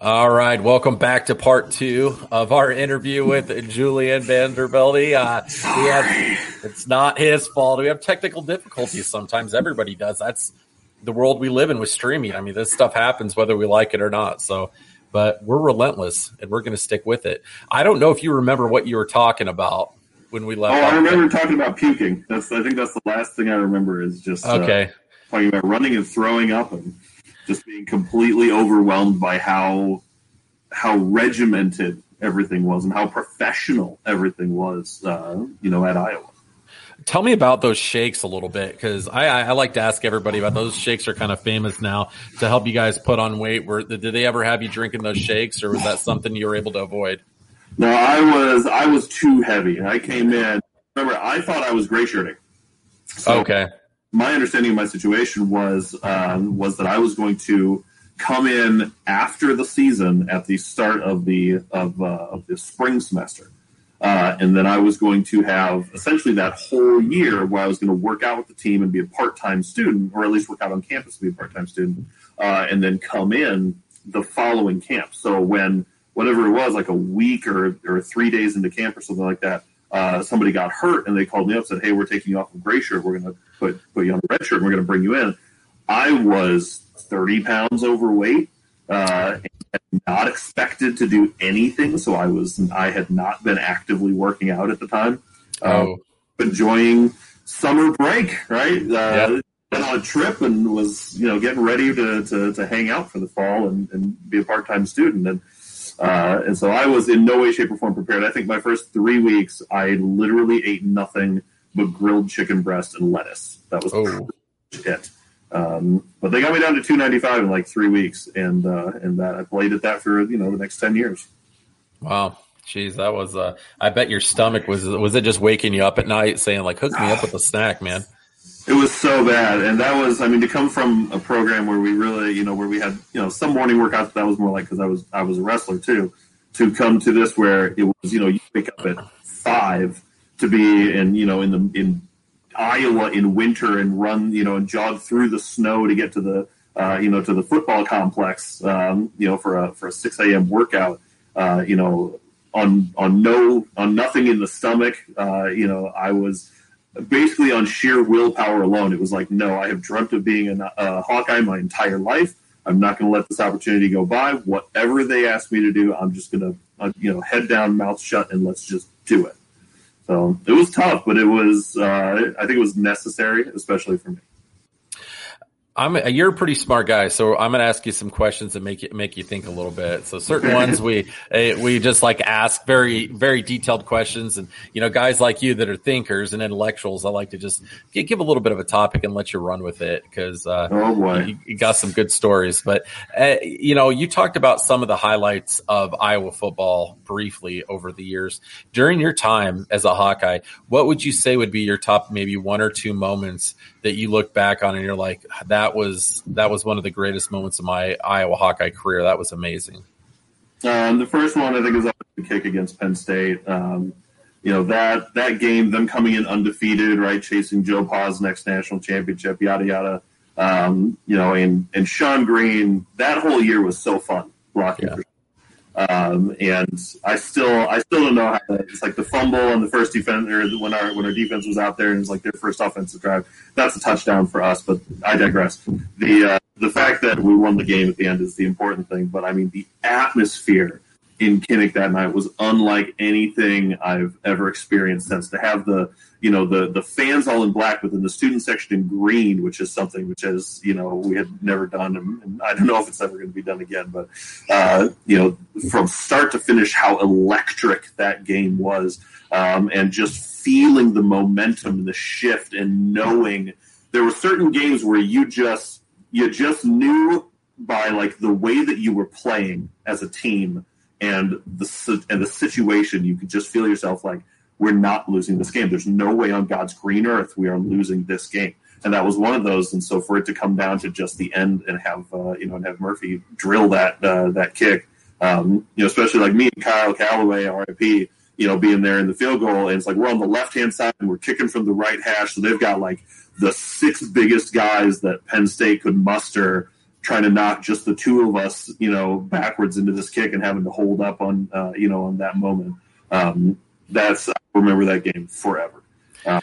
All right, welcome back to part two of our interview with Julian Vandervelde. Uh, we had, it's not his fault. We have technical difficulties sometimes. Everybody does. That's the world we live in with streaming. I mean, this stuff happens whether we like it or not. So, but we're relentless and we're going to stick with it. I don't know if you remember what you were talking about when we left. Oh, I remember talking about puking. That's I think that's the last thing I remember is just uh, okay talking about running and throwing up and just being completely overwhelmed by how how regimented everything was and how professional everything was, uh, you know, at Iowa. Tell me about those shakes a little bit because I, I, like to ask everybody about those shakes. Are kind of famous now to help you guys put on weight. Were did they ever have you drinking those shakes, or was that something you were able to avoid? No, I was I was too heavy. I came in. Remember, I thought I was gray shirting. So okay. My understanding of my situation was um, was that I was going to come in after the season at the start of the of, uh, of the spring semester. Uh, and then I was going to have essentially that whole year where I was going to work out with the team and be a part time student, or at least work out on campus and be a part time student, uh, and then come in the following camp. So when whatever it was, like a week or, or three days into camp or something like that, uh, somebody got hurt and they called me up and said, "Hey, we're taking you off of gray shirt. We're going to put put you on the red shirt. and We're going to bring you in." I was 30 pounds overweight, uh, and not expected to do anything. So I was, I had not been actively working out at the time. Oh. enjoying summer break, right? Uh, Yeah. Went on a trip and was, you know, getting ready to, to, to hang out for the fall and, and be a part time student. And, uh, and so I was in no way, shape, or form prepared. I think my first three weeks, I literally ate nothing but grilled chicken breast and lettuce. That was Oh. it. Um, but they got me down to 295 in like three weeks, and uh, and that I played at that for you know the next 10 years. Wow. Jeez, that was. Uh, I bet your stomach was. Was it just waking you up at night, saying like, "Hook me up with a snack, man"? It was so bad, and that was I mean to come from a program where we really you know where we had you know some morning workouts that was more like because I was I was a wrestler too, to come to this where it was you know you wake up at five to be in you know in the in Iowa in winter and run you know and jog through the snow to get to the uh, you know to the football complex um, you know for a for a six a.m. workout uh, you know on on no on nothing in the stomach uh, you know I was basically on sheer willpower alone. It was like no I have dreamt of being a, Hawkeye my entire life. I'm not going to let this opportunity go by. Whatever they ask me to do, I'm just going to uh, you know head down, mouth shut, and let's just do it. So it was tough, but it was uh, I think it was necessary, especially for me. I'm a, you're a pretty smart guy, so I'm going to ask you some questions that make you make you think a little bit. So certain ones we uh, we just like ask very very detailed questions, and you know guys like you that are thinkers and intellectuals, I like to just give a little bit of a topic and let you run with it because uh, Oh you, you got some good stories. But uh, you know you talked about some of the highlights of Iowa football briefly over the years during your time as a Hawkeye. What would you say would be your top maybe one or two moments that you look back on and you're like that was that was one of the greatest moments of my Iowa Hawkeye career. That was amazing. Um, the first one I think is the kick against Penn State. Um, you know that that game, them coming in undefeated, right, chasing Joe Pa's next national championship, yada yada. Um, you know, and and Shonn Greene, that whole year was so fun blocking. Yeah. Um, and I still, I still don't know how that, it's like the fumble on the first defense, when our when our defense was out there and it's like their first offensive drive. That's a touchdown for us, but I digress. The uh, the fact that we won the game at the end is the important thing. But I mean, the atmosphere in Kinnick that night was unlike anything I've ever experienced since. To have the you know the the fans all in black, but then the student section in green, which is something which has you know we had never done, and, and I don't know if it's ever going to be done again. But uh, you know, from start to finish, how electric that game was, um, and just feeling the momentum, and the shift, and knowing there were certain games where you just you just knew by like the way that you were playing as a team and the and the situation, you could just feel yourself like we're not losing this game. There's no way on God's green earth we are losing this game. And that was one of those. And so for it to come down to just the end and have uh, you know and have Murphy drill that uh, that kick, um, you know, especially like me and Kyle Calloway, RIP, you know, being there in the field goal, and it's like we're on the left hand side and we're kicking from the right hash, so they've got like the six biggest guys that Penn State could muster trying to knock just the two of us, you know, backwards into this kick and having to hold up on, uh, you know, on that moment. Um, that's remember that game forever. Uh,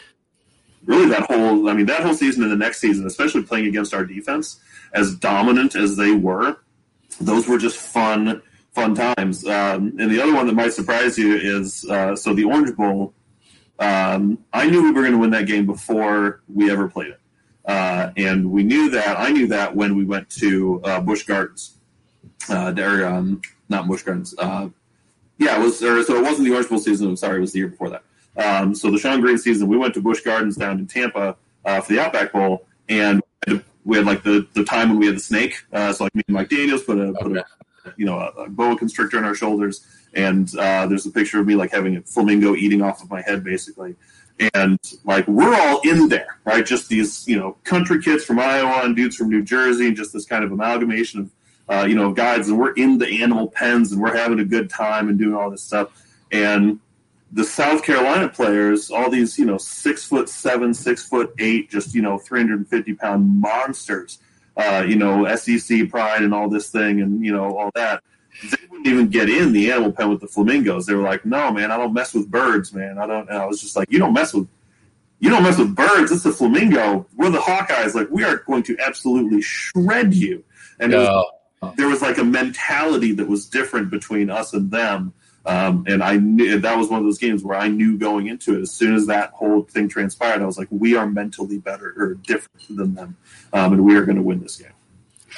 really, that whole I mean, that whole season and the next season, especially playing against our defense, as dominant as they were, those were just fun, fun times. Um, and the other one that might surprise you is uh, so the Orange Bowl. Um, I knew we were going to win that game before we ever played it. Uh, and we knew that. I knew that when we went to uh, Busch Gardens. Uh, um, not Bush Gardens. Uh, yeah, it was. Or, so it wasn't the Orange Bowl season. I'm sorry, it was the year before that. Um, so the Shonn Greene season, we went to Busch Gardens down in Tampa uh, for the Outback Bowl, and we had like the, the time when we had the snake. Uh, so like me and Mike Daniels put a, put a you know a, a, boa constrictor on our shoulders, and there's a picture of me like having a flamingo eating off of my head, basically and like we're all in there, right? Just these, you know, country kids from Iowa and dudes from New Jersey, and just this kind of amalgamation of, uh, you know, guides, and we're in the animal pens and we're having a good time and doing all this stuff. And the South Carolina players, all these, you know, six foot seven, six foot eight, just you know, three hundred and fifty pound monsters, uh, you know, SEC pride and all this thing, and you know, all that they wouldn't even get in the animal pen with the flamingos. They were like, "No, man, I don't mess with birds, man. I don't." And I was just like, "You don't mess with, you don't mess with birds. It's a flamingo. We're the Hawkeyes. Like, we are going to absolutely shred you." And was, there was like a mentality that was different between us and them. Um, and I knew that was one of those games where I knew going into it. As soon as that whole thing transpired, I was like, "We are mentally better or different than them, um, and we are going to win this game."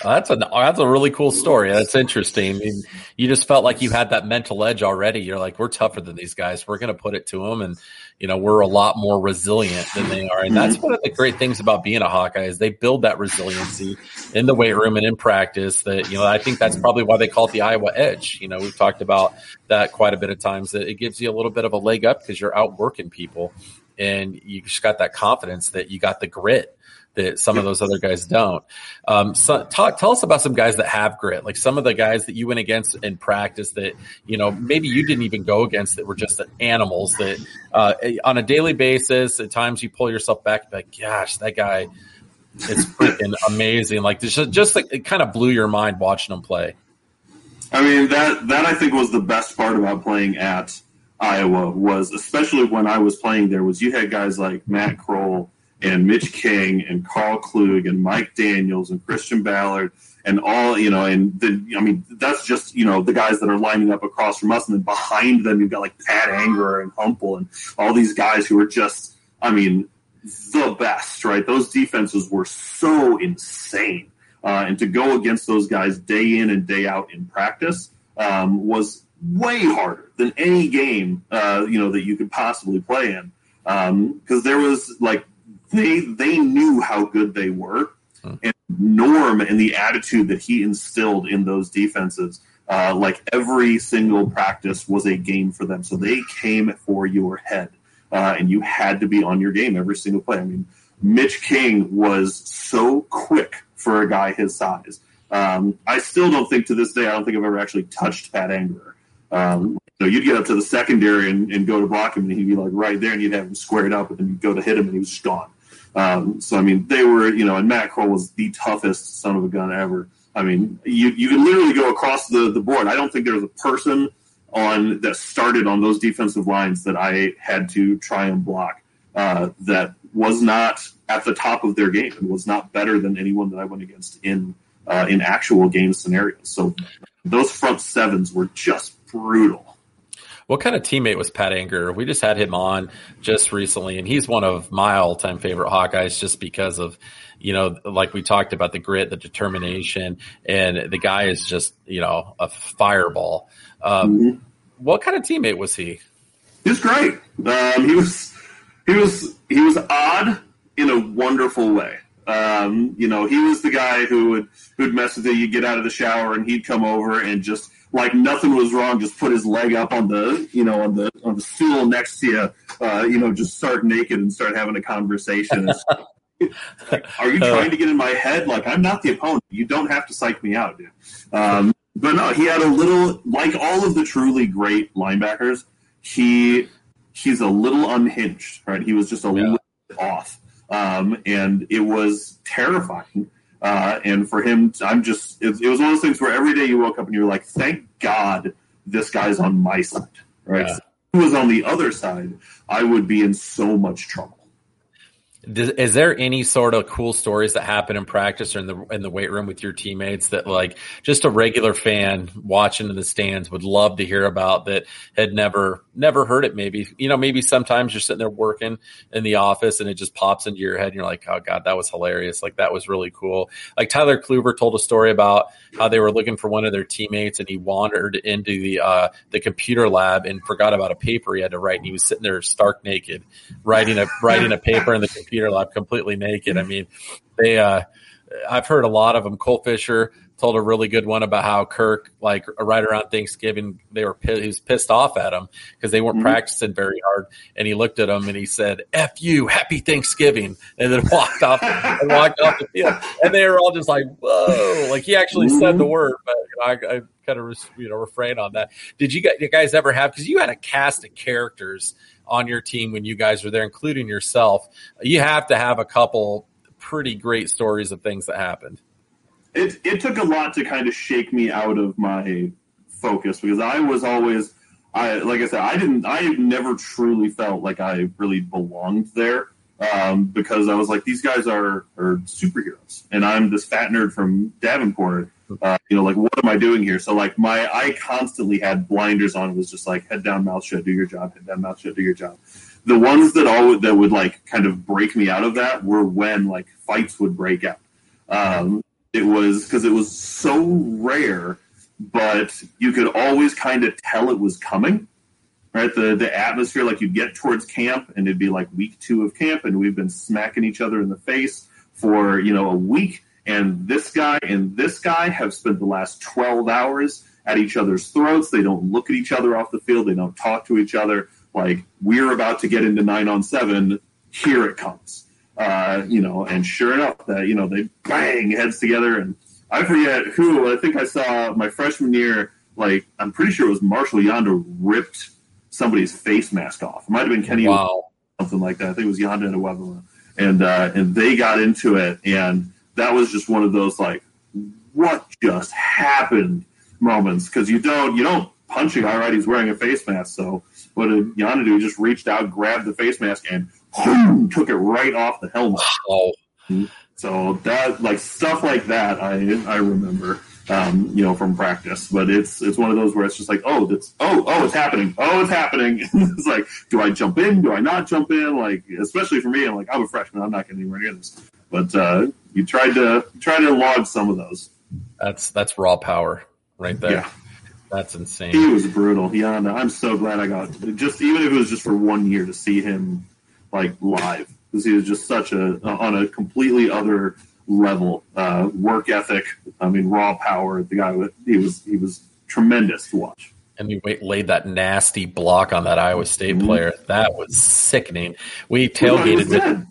that's a that's a really cool story. That's interesting. I mean, you just felt like you had that mental edge already. You're like, we're tougher than these guys. We're going to put it to them, and you know, we're a lot more resilient than they are. And that's mm-hmm. one of the great things about being a Hawkeye is they build that resiliency in the weight room and in practice. That you know, I think that's probably why they call it the Iowa Edge. You know, we've talked about that quite a bit of times. That it gives you a little bit of a leg up because you're outworking people, and you just got that confidence that you got the grit that some of those other guys don't. Um, so talk, tell us about some guys that have grit, like some of the guys that you went against in practice that, you know, maybe you didn't even go against that were just animals that, uh, on a daily basis, at times you pull yourself back, like, gosh, that guy is freaking amazing. Like just, just like, it kind of blew your mind watching him play. I mean, that, that I think was the best part about playing at Iowa was, especially when I was playing there was you had guys like Matt Kroll, and Mitch King and Karl Klug and Mike Daniels and Christian Ballard and all you know, and the, I mean that's just you know the guys that are lining up across from us, and then behind them you've got like Pat Angerer and Humpal and all these guys who are just, I mean, the best, right? Those defenses were so insane, uh, and to go against those guys day in and day out in practice um, was way harder than any game uh, you know that you could possibly play in. Because um, there was like they they knew how good they were, hmm. and Norm and the attitude that he instilled in those defenses. Uh, like every single practice was a game for them, so they came for your head, uh, and you had to be on your game every single play. I mean, Mitch King was so quick for a guy his size. Um, I still don't think to this day I don't think I've ever actually touched Pat Angerer. Um, know, you'd get up to the secondary and, and, go to block him, and he'd be like right there, and you'd have him squared up, and then you'd go to hit him, and he was just gone. Um, so I mean, they were, you know, and Matt Kroll was the toughest son of a gun ever. I mean, you you can literally go across the the board. I don't think there was a person on that started on those defensive lines that I had to try and block uh, that was not at the top of their game and was not better than anyone that I went against in uh, in actual game scenarios. So those front sevens were just brutal. What kind of teammate was Pat Angerer? We just had him on just recently, and he's one of my all-time favorite Hawkeyes just because of, you know, like we talked about the grit, the determination, and the guy is just, you know, a fireball. Um, mm-hmm. What kind of teammate was he? He was great. Um, he was he was he was odd in a wonderful way. Um, you know, he was the guy who would who'd mess with you. You'd get out of the shower, and he'd come over and just like nothing was wrong, just put his leg up on the you know on the on the stool next to you. Uh, you know, just start naked and start having a conversation. Are you trying to get in my head? Like I'm not the opponent. You don't have to psych me out, dude. Um, but no, he had a little like all of the truly great linebackers. He he's a little unhinged, right? He was just a yeah. little off, um, and it was terrifying. Uh, and for him, I'm just it, it, was one of those things where every day you woke up and you were like, "Thank God this guy's on my side." Right? Yeah. So if he was on the other side, I would be in so much trouble is there any sort of cool stories that happen in practice or in the in the weight room with your teammates that like just a regular fan watching in the stands would love to hear about that had never never heard it maybe? You know maybe sometimes you're sitting there working in the office and it just pops into your head and you're like oh god that was hilarious. Like that was really cool. Like Tyler Kluver told a story about how they were looking for one of their teammates and he wandered into the uh, the computer lab and forgot about a paper he had to write and he was sitting there stark naked writing a writing a paper in the computer computer lab completely naked. I mean, they, uh, I've heard a lot of them. Cole Fisher told a really good one about how Kirk, like right around Thanksgiving, they were he was pissed off at him because they weren't mm-hmm. practicing very hard, and he looked at him and he said, "F you, Happy Thanksgiving," and then walked off and walked off the field, and they were all just like, "Whoa!" Like he actually mm-hmm. said the word, but you know, I, I kind of you know refrain on that. Did you guys, you guys ever have because you had a cast of characters on your team when you guys were there, including yourself. You have to have a couple pretty great stories of things that happened. It it took a lot to kind of shake me out of my focus because I was always I like I said I didn't I never truly felt like I really belonged there um, because I was like these guys are are superheroes and I'm this fat nerd from Davenport uh, you know, like what am I doing here? So like my, I constantly had blinders on. It was just like head down, mouth shut, do your job. Head down, mouth shut, do your job. The ones that all that would like kind of break me out of that were when like fights would break out. Um, it was because it was so rare, but you could always kind of tell it was coming. Right, the the atmosphere like you get towards camp, and it'd be like week two of camp, and we've been smacking each other in the face for you know a week and this guy and this guy have spent the last 12 hours at each other's throats. They don't look at each other off the field. They don't talk to each other. Like we're about to get into nine on seven. Here it comes. Uh, you know, and sure enough, that you know they bang heads together, and I forget who. I think I saw my freshman year. Like I'm pretty sure it was Marshall Yanda ripped somebody's face mask off. It might have been Kenny, wow. something like that. I think it was Yanda and Webber, and uh, and they got into it and that was just one of those like, what just happened moments because you don't you don't punch a guy right. He's wearing a face mask. So what did Yanda do? He just reached out, grabbed the face mask, and took it right off the helmet. Oh. So that like stuff like that, I I remember. Um, you know, from practice, but it's it's one of those where it's just like, oh, that's oh, oh, it's happening, oh, it's happening. it's like, do I jump in? Do I not jump in? Like, especially for me, I'm like, I'm a freshman, I'm not getting anywhere near this. But uh, you tried to try to log some of those. That's that's raw power right there. Yeah. That's insane. He was brutal. Yeah, I'm so glad I got just even if it was just for one year to see him like live because he was just such a on a completely other level. Uh, work ethic. I mean, raw power. The guy he was he was tremendous to watch. And he laid that nasty block on that Iowa State mm-hmm. player. That was sickening. We tailgated.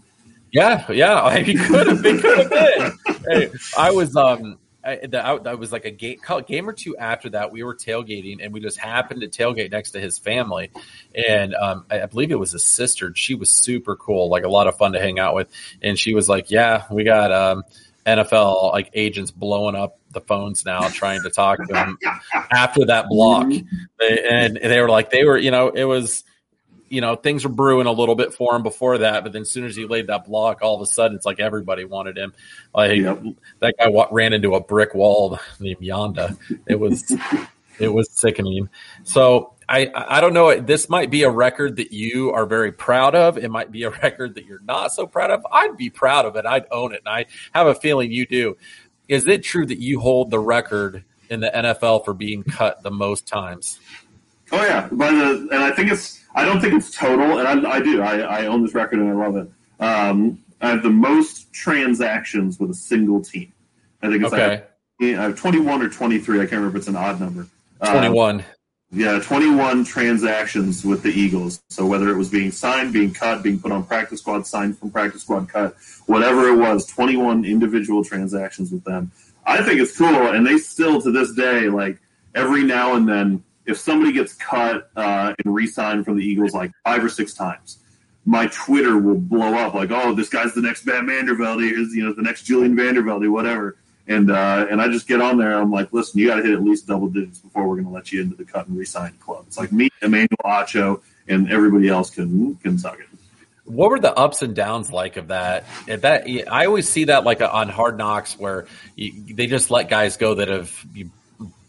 Yeah, yeah, he could have. He could have been. hey, I was um, I, I, was like a game, game or two after that. We were tailgating, and we just happened to tailgate next to his family, and um, I, I believe it was his sister. She was super cool, like a lot of fun to hang out with, and she was like, "Yeah, we got um." NFL like agents blowing up the phones now trying to talk to him after that block. They, and they were like, they were, you know, it was, you know, things were brewing a little bit for him before that, but then as soon as he laid that block, all of a sudden it's like everybody wanted him. Like Yep. that guy ran into a brick wall named Yanda. It was, it was sickening. So I, I don't know. This might be a record that you are very proud of. It might be a record that you're not so proud of. I'd be proud of it. I'd own it. And I have a feeling you do. Is it true that you hold the record in the NFL for being cut the most times? Oh yeah, by the and I think it's I don't think it's total, and I, I do I, I own this record and I love it. Um, I have the most transactions with a single team. I think it's Okay. like I have 21 or 23. I can't remember. if It's an odd number. Um, 21. yeah, 21 transactions with the Eagles. So whether it was being signed, being cut, being put on practice squad, signed from practice squad, cut, whatever it was, 21 individual transactions with them. I think it's cool, and they still to this day, like every now and then, if somebody gets cut uh, and re-signed from the Eagles like five or six times, my Twitter will blow up like, "Oh, this guy's the next Van Vandervelde, is you know the next Julian Vandervelde, whatever." And uh, and I just get on there. I'm like, listen, you got to hit at least double digits before we're going to let you into the cut and resign club. It's like me, Emmanuel Acho, and everybody else can can suck it. What were the ups and downs like of that? If that I always see that like on Hard Knocks where you, they just let guys go that have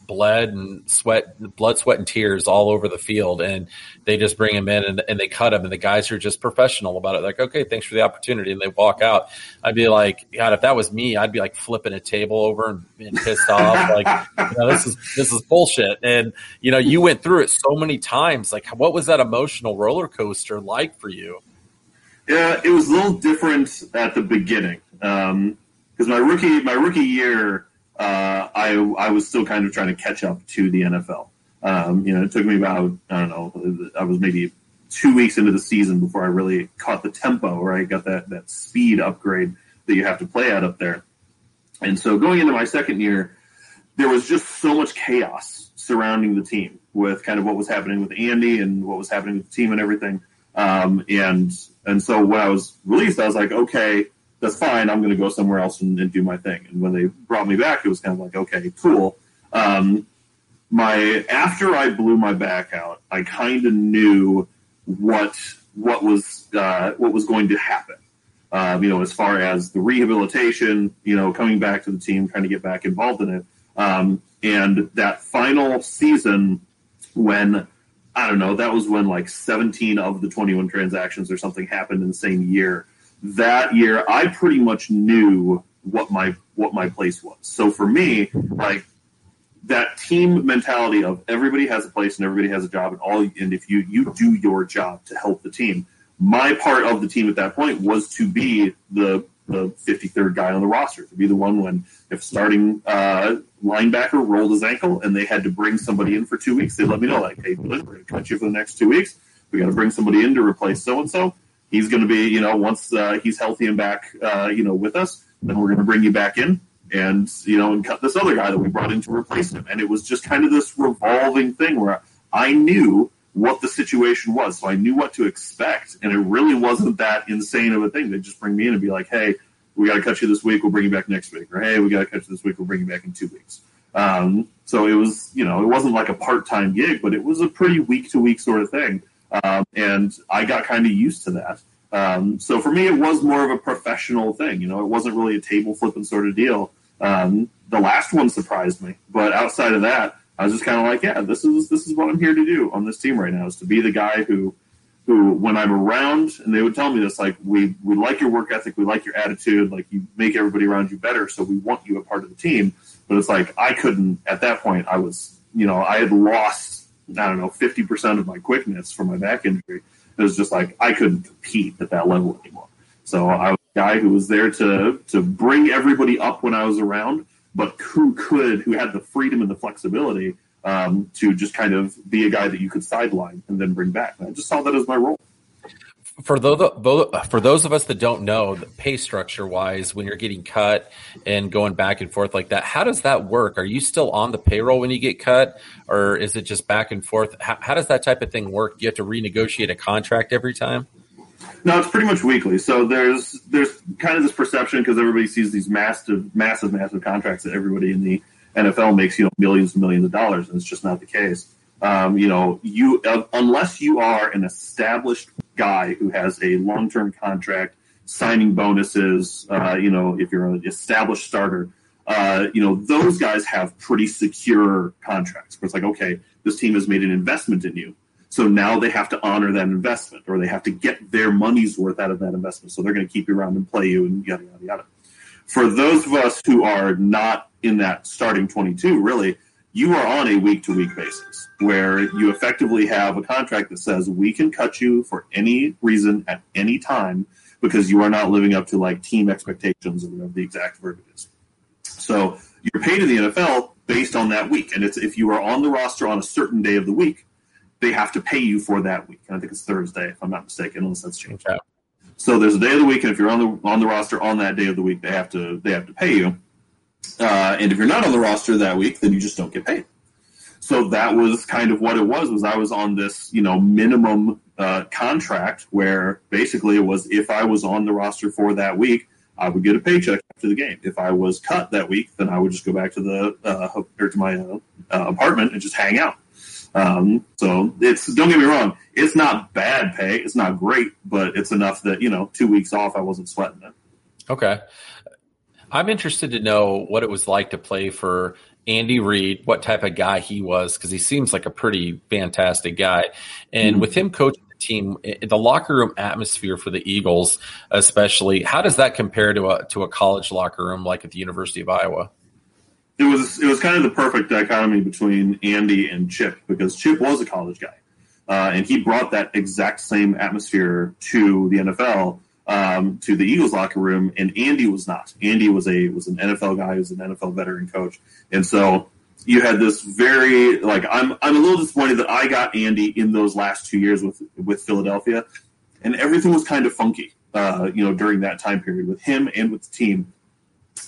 bled and sweat, blood, sweat, and tears all over the field, and they just bring him in and, and they cut him, and the guys are just professional about it. Like, okay, thanks for the opportunity, and they walk out. I'd be like, God, if that was me, I'd be like flipping a table over and being pissed off. Like, you know, this is this is bullshit. And you know, you went through it so many times. Like, what was that emotional roller coaster like for you? Yeah, it was a little different at the beginning um, because my rookie my rookie year, uh, I I was still kind of trying to catch up to the NFL. Um, you know, it took me about I don't know, I was maybe two weeks into the season before I really caught the tempo. Right, got that that speed upgrade that you have to play at up there. And so going into my second year, there was just so much chaos surrounding the team with kind of what was happening with Andy and what was happening with the team and everything. Um, and and so when I was released, I was like, okay, that's fine. I'm going to go somewhere else and, and do my thing. And when they brought me back, it was kind of like, okay, cool. Um, my after I blew my back out, I kind of knew what what was uh, what was going to happen. Um, you know, as far as the rehabilitation, you know, coming back to the team, trying to get back involved in it, um, and that final season when I don't know, that was when like 17 of the 21 transactions or something happened in the same year. That year, I pretty much knew what my what my place was. So for me, like that team mentality of everybody has a place and everybody has a job and all and if you you do your job to help the team. My part of the team at that point was to be the the 53rd guy on the roster to be the one when if starting uh, linebacker rolled his ankle and they had to bring somebody in for two weeks they let me know like hey we're going to cut you for the next two weeks. We got to bring somebody in to replace so and so he's going to be you know once uh, he's healthy and back uh, you know with us then we're going to bring you back in and you know and cut this other guy that we brought in to replace him. And it was just kind of this revolving thing where i knew what the situation was. So i knew what to expect and it really wasn't that insane of a thing. They just bring me in and be like hey we got to cut you this week. We'll bring you back next week. Or hey we got to cut you this week. We'll bring you back in two weeks. Um, so it was you know it wasn't like a part-time gig but it was a pretty week to week sort of thing um, and i got kind of used to that um, so for me, it was more of a professional thing. You know, it wasn't really a table flipping sort of deal. Um, the last one surprised me, but outside of that, I was just kind of like, yeah, this is this is what I'm here to do on this team right now is to be the guy who who when I'm around, and they would tell me this, like we we like your work ethic, we like your attitude, like you make everybody around you better, so we want you a part of the team. But it's like I couldn't at that point. I was, you know, I had lost I don't know fifty percent of my quickness from my back injury. It was just like I couldn't compete at that level anymore. So I was a guy who was there to to bring everybody up when I was around, but who could, who had the freedom and the flexibility um, to just kind of be a guy that you could sideline and then bring back. And I just saw that as my role. For those, for those of us that don't know, the pay structure wise, when you're getting cut and going back and forth like that, how does that work? Are you still on the payroll when you get cut, or is it just back and forth? How, how does that type of thing work? You have to renegotiate a contract every time? No, it's pretty much weekly. So there's there's kind of this perception because everybody sees these massive, massive, massive contracts that everybody in the NFL makes, you know, millions and millions of dollars, and it's just not the case. Um, you know, you uh, unless you are an established guy who has a long term contract, signing bonuses, uh, you know, if you're an established starter, uh, you know, those guys have pretty secure contracts. Where it's like, okay, this team has made an investment in you. So now they have to honor that investment or they have to get their money's worth out of that investment. So they're going to keep you around and play you and yada, yada, yada. For those of us who are not in that starting 22, really, you are on a week to week basis where you effectively have a contract that says we can cut you for any reason at any time because you are not living up to like team expectations or whatever the exact verb is. So you're paid in the NFL based on that week. And it's if you are on the roster on a certain day of the week, they have to pay you for that week. And I think it's Thursday, if I'm not mistaken, unless that's changed. Okay. So there's a day of the week, and if you're on the on the roster on that day of the week, they have to they have to pay you. Uh, and if you're not on the roster that week, then you just don't get paid. So that was kind of what it was. Was I was on this you know minimum uh, contract where basically it was if I was on the roster for that week, I would get a paycheck after the game. If I was cut that week, then I would just go back to the uh, or to my uh, apartment and just hang out. Um, so it's don't get me wrong, it's not bad pay. It's not great, but it's enough that you know two weeks off, I wasn't sweating it. Okay, I'm interested to know what it was like to play for Andy Reid, what type of guy he was, because he seems like a pretty fantastic guy. And mm-hmm. with him coaching the team, the locker room atmosphere for the Eagles, especially, how does that compare to a to a college locker room like at the University of Iowa? it was it was kind of the perfect dichotomy between Andy and Chip because Chip was a college guy, uh, and he brought that exact same atmosphere to the NFL, um, to the Eagles locker room, and Andy was not. Andy was a was an NFL guy, was an NFL veteran coach, and so you had this very like I'm I'm a little disappointed that I got Andy in those last two years with with Philadelphia, and everything was kind of funky, uh, you know, during that time period with him and with the team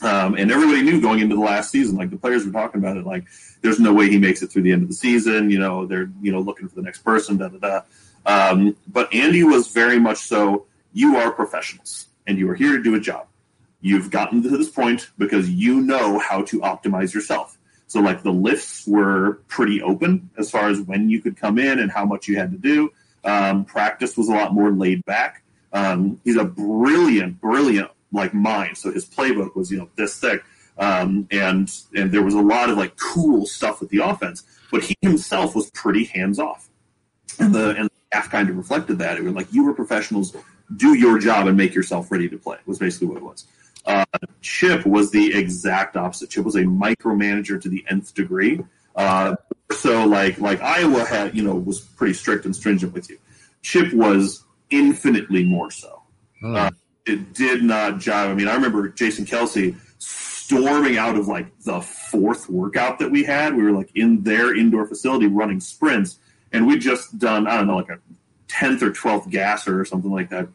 um, and everybody knew going into the last season, like the players were talking about it, like there's no way he makes it through the end of the season. You know, they're you know looking for the next person. Da da da. Um, but Andy was very much so. You are professionals, and you are here to do a job. You've gotten to this point because you know how to optimize yourself. So like the lifts were pretty open as far as when you could come in and how much you had to do. Um, practice was a lot more laid back. Um, he's a brilliant, brilliant like mine. So his playbook was, you know, this thick. Um, and and there was a lot of like cool stuff with the offense, but he himself was pretty hands off. And the and the staff kind of reflected that. It was like you were professionals, do your job and make yourself ready to play. Was basically what it was. Uh, Chip was the exact opposite. Chip was a micromanager to the nth degree. Uh, so like like Iowa had, you know, was pretty strict and stringent with you. Chip was infinitely more so. Hmm. Uh, it did not jive. I mean, I remember Jason Kelce storming out of like the fourth workout that we had. We were like in their indoor facility running sprints, and we'd just done I don't know like a tenth or twelfth gasser or something like that,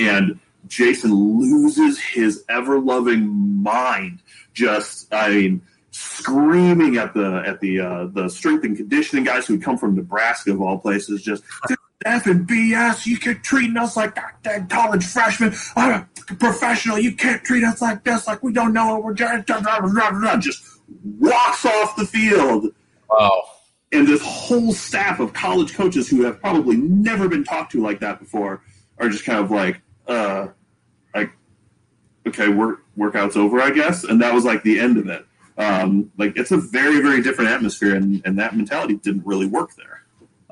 and Jason loses his ever loving mind. Just I mean, screaming at the at the uh, the strength and conditioning guys who come from Nebraska of all places, just F and BS. You keep treating us like that college freshmen. I'm a professional. You can't treat us like this, like we don't know what we're doing. Just walks off the field. Wow. And this whole staff of college coaches who have probably never been talked to like that before are just kind of like, uh, like, okay, work workout's over, I guess. And that was like the end of it. Um, like it's a very, very different atmosphere, and, and that mentality didn't really work there.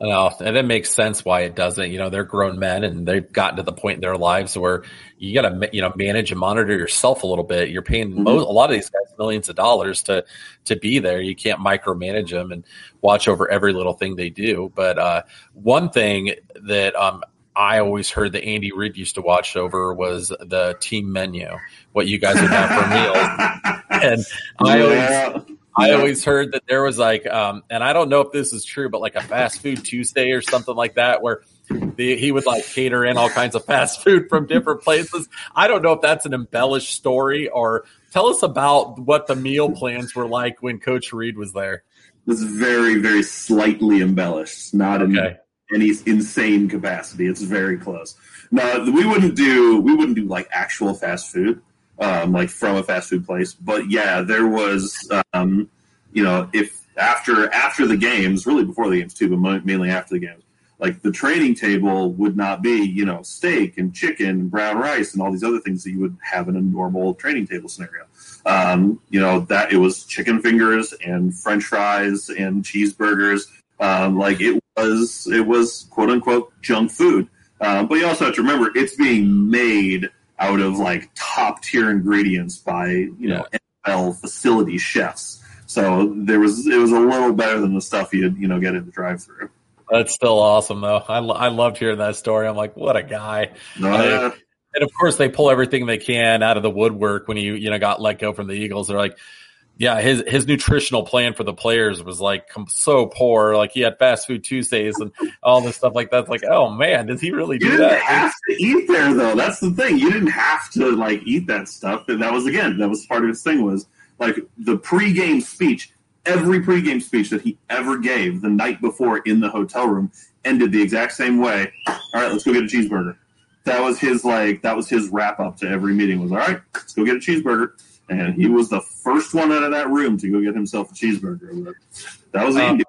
Well, and it makes sense why it doesn't. You know, they're grown men and they've gotten to the point in their lives where you got to, you know, manage and monitor yourself a little bit. You're paying mm-hmm. most, a lot of these guys millions of dollars to to be there. You can't micromanage them and watch over every little thing they do. But uh, one thing that um, I always heard that Andy Reid used to watch over was the team menu, what you guys would have for meals. and I always I always heard that there was like, um, and I don't know if this is true, but like a fast food Tuesday or something like that, where the, he would like cater in all kinds of fast food from different places. I don't know if that's an embellished story or tell us about what the meal plans were like when Coach Reid was there. It was very, very slightly embellished. Not okay. Any insane capacity. It's very close. Now we wouldn't do we wouldn't do like actual fast food, um, like from a fast food place. But yeah, there was, um, you know, if after after the games, really before the games too, but mainly after the games, like the training table would not be you know steak and chicken and brown rice and all these other things that you would have in a normal training table scenario. Um, you know that it was chicken fingers and French fries and cheeseburgers. Um, like it was, it was quote unquote junk food. Um, but you also have to remember it's being made out of like top tier ingredients by you know NFL facility chefs. So there was it was a little better than the stuff you you know get in the drive through. That's still awesome though. I, I loved hearing that story. I'm like, what a guy. No, yeah. And of course, they pull everything they can out of the woodwork when you you know got let go from the Eagles. They're like, yeah, his his nutritional plan for the players was like so poor. Like he had fast food Tuesdays and all this stuff like that. It's like, oh man, does he really do you didn't that? have to eat there though. That's the thing. You didn't have to like eat that stuff. And that was again, that was part of his thing was like the pregame speech. Every pregame speech that he ever gave the night before in the hotel room ended the exact same way. All right, let's go get a cheeseburger. That was his like that was his wrap up to every meeting was all right, let's go get a cheeseburger and he was the first one out of that room to go get himself a cheeseburger. But that was Um,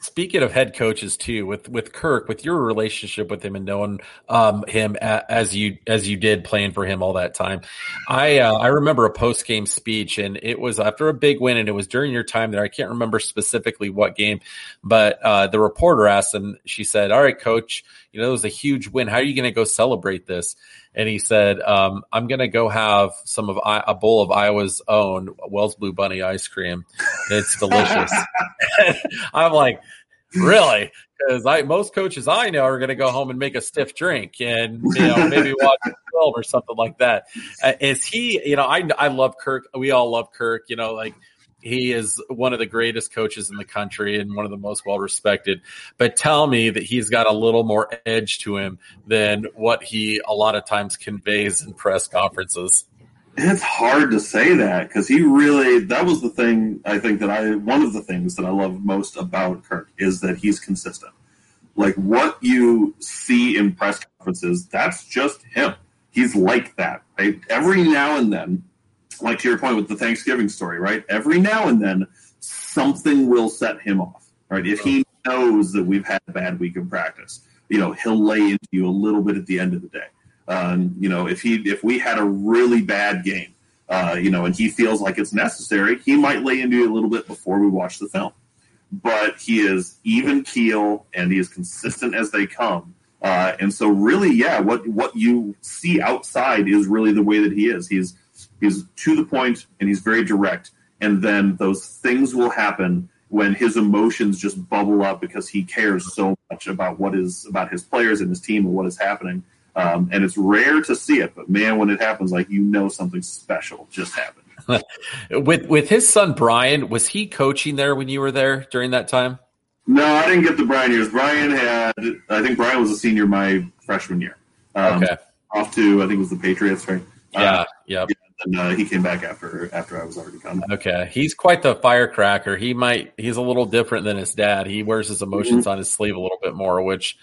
Speaking of head coaches too, with with Kirk, with your relationship with him and knowing um, him a, as you as you did playing for him all that time, I uh, I remember a post game speech and it was after a big win and it was during your time there. I can't remember specifically what game, but uh, the reporter asked him. She said, "All right, coach, you know it was a huge win. How are you going to go celebrate this?" And he said, um, "I'm going to go have some of I- a bowl of Iowa's own Wells Blue Bunny ice cream. It's delicious." I'm like, really? Because I most coaches I know are going to go home and make a stiff drink and you know maybe watch a film or something like that. Uh, is he? You know, I I love Kirk. We all love Kirk. You know, like he is one of the greatest coaches in the country and one of the most well respected. But tell me that he's got a little more edge to him than what he a lot of times conveys in press conferences. It's hard to say that because he really that was the thing I think that I one of the things that I love most about Kirk is that he's consistent. Like what you see in press conferences, that's just him. He's like that. Right? Every now and then, like to your point with the Thanksgiving story, right? Every now and then something will set him off. Right? If he knows that we've had a bad week of practice, you know, he'll lay into you a little bit at the end of the day. Um, you know, if he if we had a really bad game, uh, you know, and he feels like it's necessary, he might lay into you a little bit before we watch the film. But he is even keel and he is consistent as they come. Uh, and so, really, yeah, what what you see outside is really the way that he is. He's he's to the point and he's very direct. And then those things will happen when his emotions just bubble up because he cares so much about what is about his players and his team and what is happening. Um, and it's rare to see it, but man, when it happens, like you know something special just happened. with with his son Brian, was he coaching there when you were there during that time? No, I didn't get the Brian years. Brian had, I think Brian was a senior my freshman year. Um, Okay. Off to, I think it was the Patriots, right? Yeah, Uh, yep. And uh, he came back after after I was already gone. Okay, he's quite the firecracker. He might he's a little different than his dad. He wears his emotions Mm-hmm. on his sleeve a little bit more, which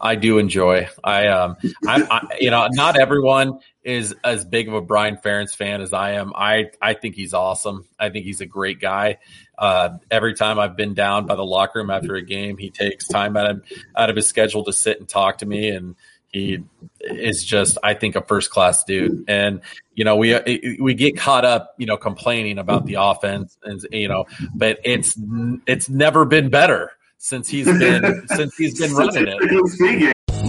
I do enjoy. I um I, I you know not everyone is as big of a Brian Ferentz fan as I am. I I think he's awesome. I think he's a great guy. Uh, every time I've been down by the locker room after a game, he takes time out of out of his schedule to sit and talk to me and. He is just, I think, a first class dude, and you know we we get caught up, you know, complaining about the offense, and you know, but it's it's never been better since he's been since he's been running it.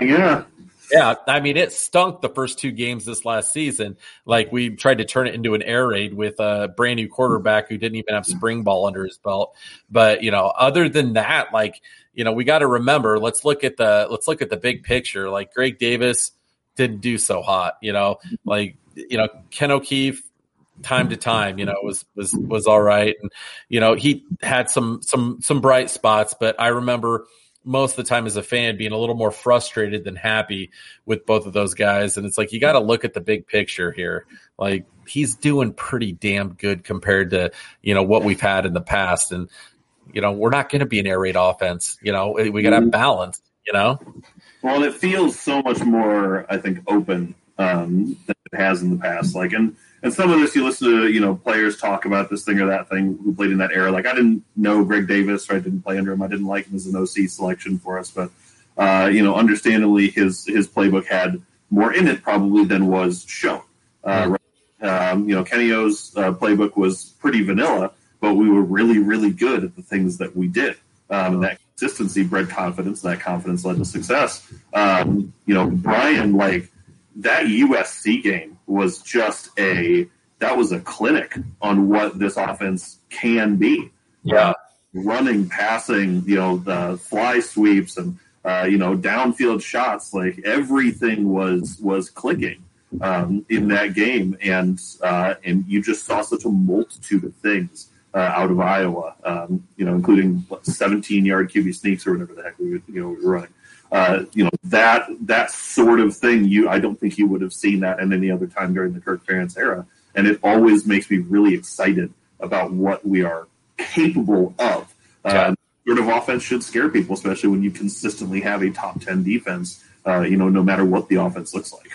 Yeah. Yeah, I mean, it stunk the first two games this last season. Like we tried to turn it into an air raid with a brand new quarterback who didn't even have spring ball under his belt. But you know, other than that, like you know, we got to remember. Let's look at the let's look at the big picture. Like Greg Davis didn't do so hot. You know, like you know, Ken O'Keefe time to time, you know, was was was all right, and you know, he had some some some bright spots. But I remember most of the time as a fan being a little more frustrated than happy with both of those guys. And it's like, you got to look at the big picture here. Like he's doing pretty damn good compared to, you know, what we've had in the past. And, you know, we're not going to be an air raid offense. You know, we got to have balance, you know? Well, it feels so much more, I think, open um, than it has in the past. Like, and and some of this you listen to you know players talk about this thing or that thing who played in that era. Like I didn't know Greg Davis, or I didn't play under him. I didn't like him as an OC selection for us, but uh, you know, understandably, his his playbook had more in it probably than was shown. Uh, um, you know, Kenny O's uh, playbook was pretty vanilla, but we were really, really good at the things that we did. Um, and that consistency bred confidence. And that confidence led to success. Um, you know, Brian, like that USC game was just a that was a clinic on what this offense can be. Yeah, uh, running, passing, you know, the fly sweeps and uh, you know downfield shots. Like everything was was clicking um, in that game, and uh, and you just saw such a multitude of things. Uh, out of Iowa, um, you know, including 17 yard QB sneaks or whatever the heck we, you know, we were running. Uh, you know that that sort of thing. You, I don't think you would have seen that in any other time during the Kirk Ferentz era, and it always makes me really excited about what we are capable of. Uh, sort of offense should scare people, especially when you consistently have a top ten defense. Uh, you know, no matter what the offense looks like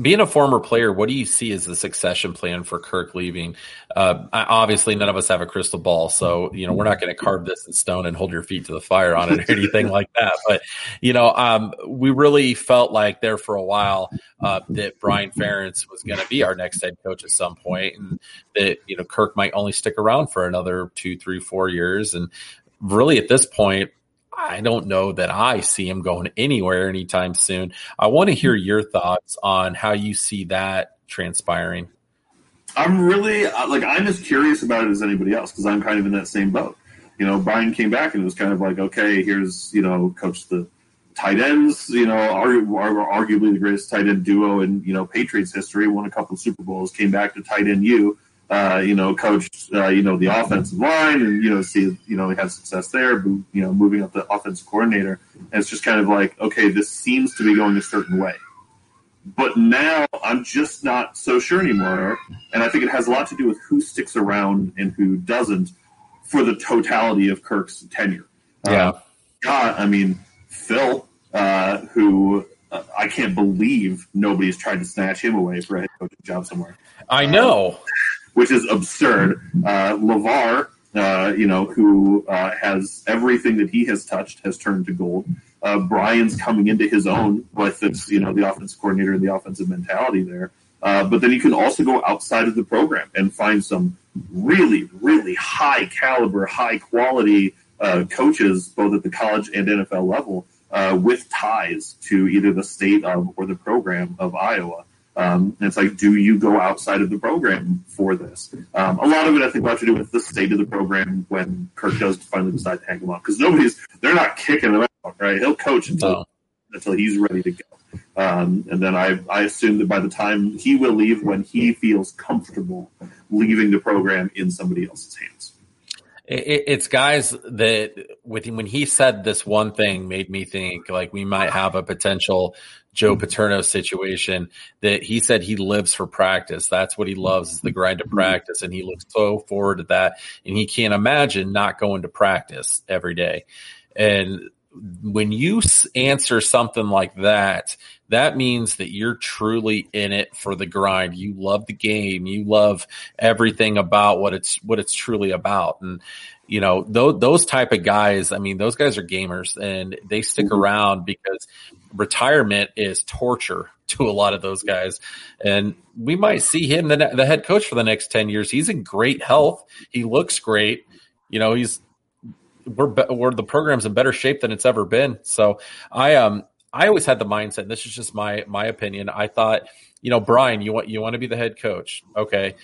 being a former player, what do you see as the succession plan for Kirk leaving? Uh, obviously, none of us have a crystal ball, so you know we're not going to carve this in stone and hold your feet to the fire on it or anything like that. But you know, um, we really felt like there for a while uh, that Brian Ferentz was going to be our next head coach at some point, and that you know Kirk might only stick around for another two, three, four years. And really, at this point, I don't know that I see him going anywhere anytime soon. I want to hear your thoughts on how you see that transpiring. I'm really uh, like I'm as curious about it as anybody else because I'm kind of in that same boat. You know, Brian came back and it was kind of like, okay, here's you know, coach the tight ends. You know, arguably the greatest tight end duo in you know Patriots history. Won a couple Super Bowls. Came back to tight end you uh, you know, coached, uh, you know, the offensive line and, you know, see, you know, he had success there, but, you know, moving up the offensive coordinator. And it's just kind of like, okay, this seems to be going a certain way. But now I'm just not so sure anymore. And I think it has a lot to do with who sticks around and who doesn't for the totality of Kirk's tenure. Yeah. Uh, God, I mean, Phil, uh, who uh, I can't believe nobody's tried to snatch him away for a head coaching job somewhere. I know which is absurd. Uh, LeVar, uh, you know, who uh, has everything that he has touched has turned to gold. Uh, Brian's coming into his own with its, you know, the offensive coordinator and the offensive mentality there. Uh, but then you can also go outside of the program and find some really, really high caliber, high quality uh, coaches, both at the college and NFL level, uh, with ties to either the state of or the program of Iowa. Um, and it's like, do you go outside of the program for this? Um, a lot of it, I think, will have to do with the state of the program when Kirk does finally decide to hang him up because nobody's, they're not kicking him out, right? He'll coach until until he's ready to go. Um, and then I, I assume that by the time he will leave, when he feels comfortable leaving the program in somebody else's hands. It's guys that with when he said this one thing made me think like we might have a potential Joe Paterno situation that he said he lives for practice. That's what he loves is the grind of practice. And he looks so forward to that. And he can't imagine not going to practice every day. And when you answer something like that, that means that you're truly in it for the grind. You love the game. You love everything about what it's what it's truly about. And you know those those type of guys. I mean, those guys are gamers and they stick mm-hmm. around because retirement is torture to a lot of those guys. And we might see him the, the head coach for the next ten years. He's in great health. He looks great. You know, he's we're we're the program's in better shape than it's ever been. So I um I always had the mindset. This is just my my opinion. I thought, you know, Brian, you want you want to be the head coach, okay?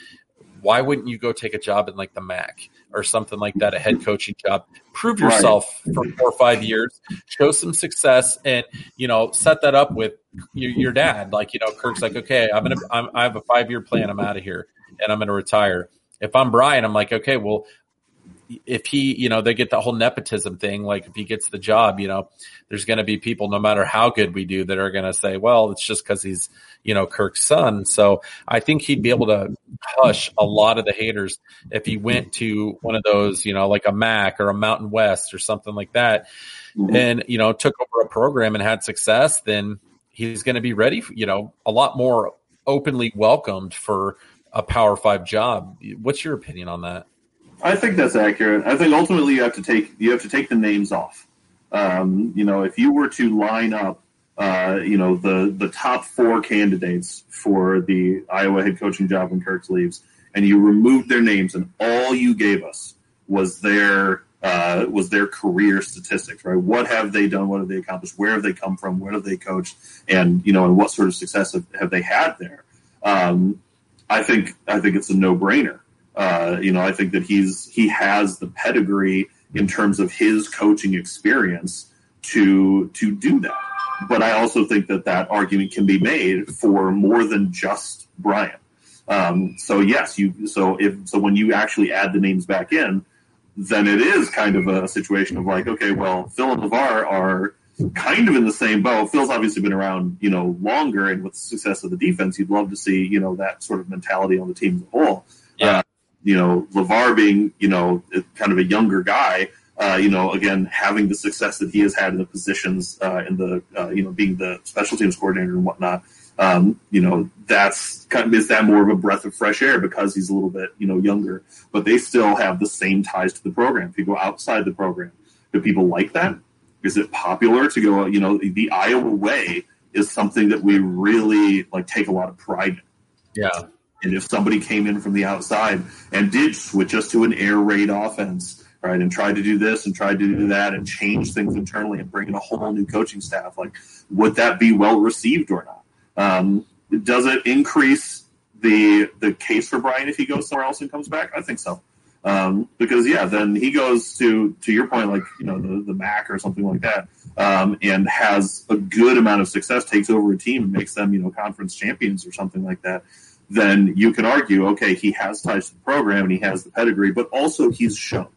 Why wouldn't you go take a job in like the MAC or something like that, a head coaching job? Prove yourself right. for four or five years, show some success, and you know, set that up with your, your dad. Like, you know, Kirk's like, okay, I'm gonna, I'm, I have a five year plan. I'm out of here, and I'm gonna retire. If I'm Brian, I'm like, okay, well, if he, you know, they get the whole nepotism thing. Like if he gets the job, you know, there's going to be people, no matter how good we do, that are going to say, well, it's just because he's, you know, Kirk's son. So I think he'd be able to hush a lot of the haters if he went to one of those, you know, like a MAC or a Mountain West or something like that, mm-hmm. and you know, took over a program and had success. Then he's going to be ready, for, you know, a lot more openly welcomed for a Power Five job. What's your opinion on that? I think that's accurate. I think ultimately you have to take you have to take the names off. Um, you know, if you were to line up, uh, you know, the the top four candidates for the Iowa head coaching job when Kirk leaves, and you removed their names, and all you gave us was their uh, was their career statistics, right? What have they done? What have they accomplished? Where have they come from? Where have they coached? And you know, and what sort of success have, have they had there? Um, I think I think it's a no brainer. Uh, you know, I think that he's he has the pedigree in terms of his coaching experience to to do that. But I also think that that argument can be made for more than just Brian. Um, so yes, you so if so when you actually add the names back in, then it is kind of a situation of like, okay, well, Phil and LeVar are kind of in the same boat. Phil's obviously been around, you know, longer, and with the success of the defense, you'd love to see, you know, that sort of mentality on the team as a whole. Yeah. Uh, you know, LeVar being, you know, kind of a younger guy, uh, you know, again, having the success that he has had in the positions, uh, in the, uh, you know, being the special teams coordinator and whatnot, um, you know, that's kind of, is that more of a breath of fresh air because he's a little bit, you know, younger, but they still have the same ties to the program. If you go outside the program, do people like that? Is it popular to go, you know, the Iowa way is something that we really like take a lot of pride in. Yeah. And if somebody came in from the outside and did switch us to an air raid offense, right, and tried to do this and tried to do that and change things internally and bring in a whole new coaching staff, like would that be well received or not? Um, does it increase the the case for Brian if he goes somewhere else and comes back? I think so. Um, because yeah, then he goes to to your point, like you know the the MAC or something like that, um, and has a good amount of success, takes over a team and makes them you know conference champions or something like that then you can argue, okay, he has ties to the program and he has the pedigree, but also he's shown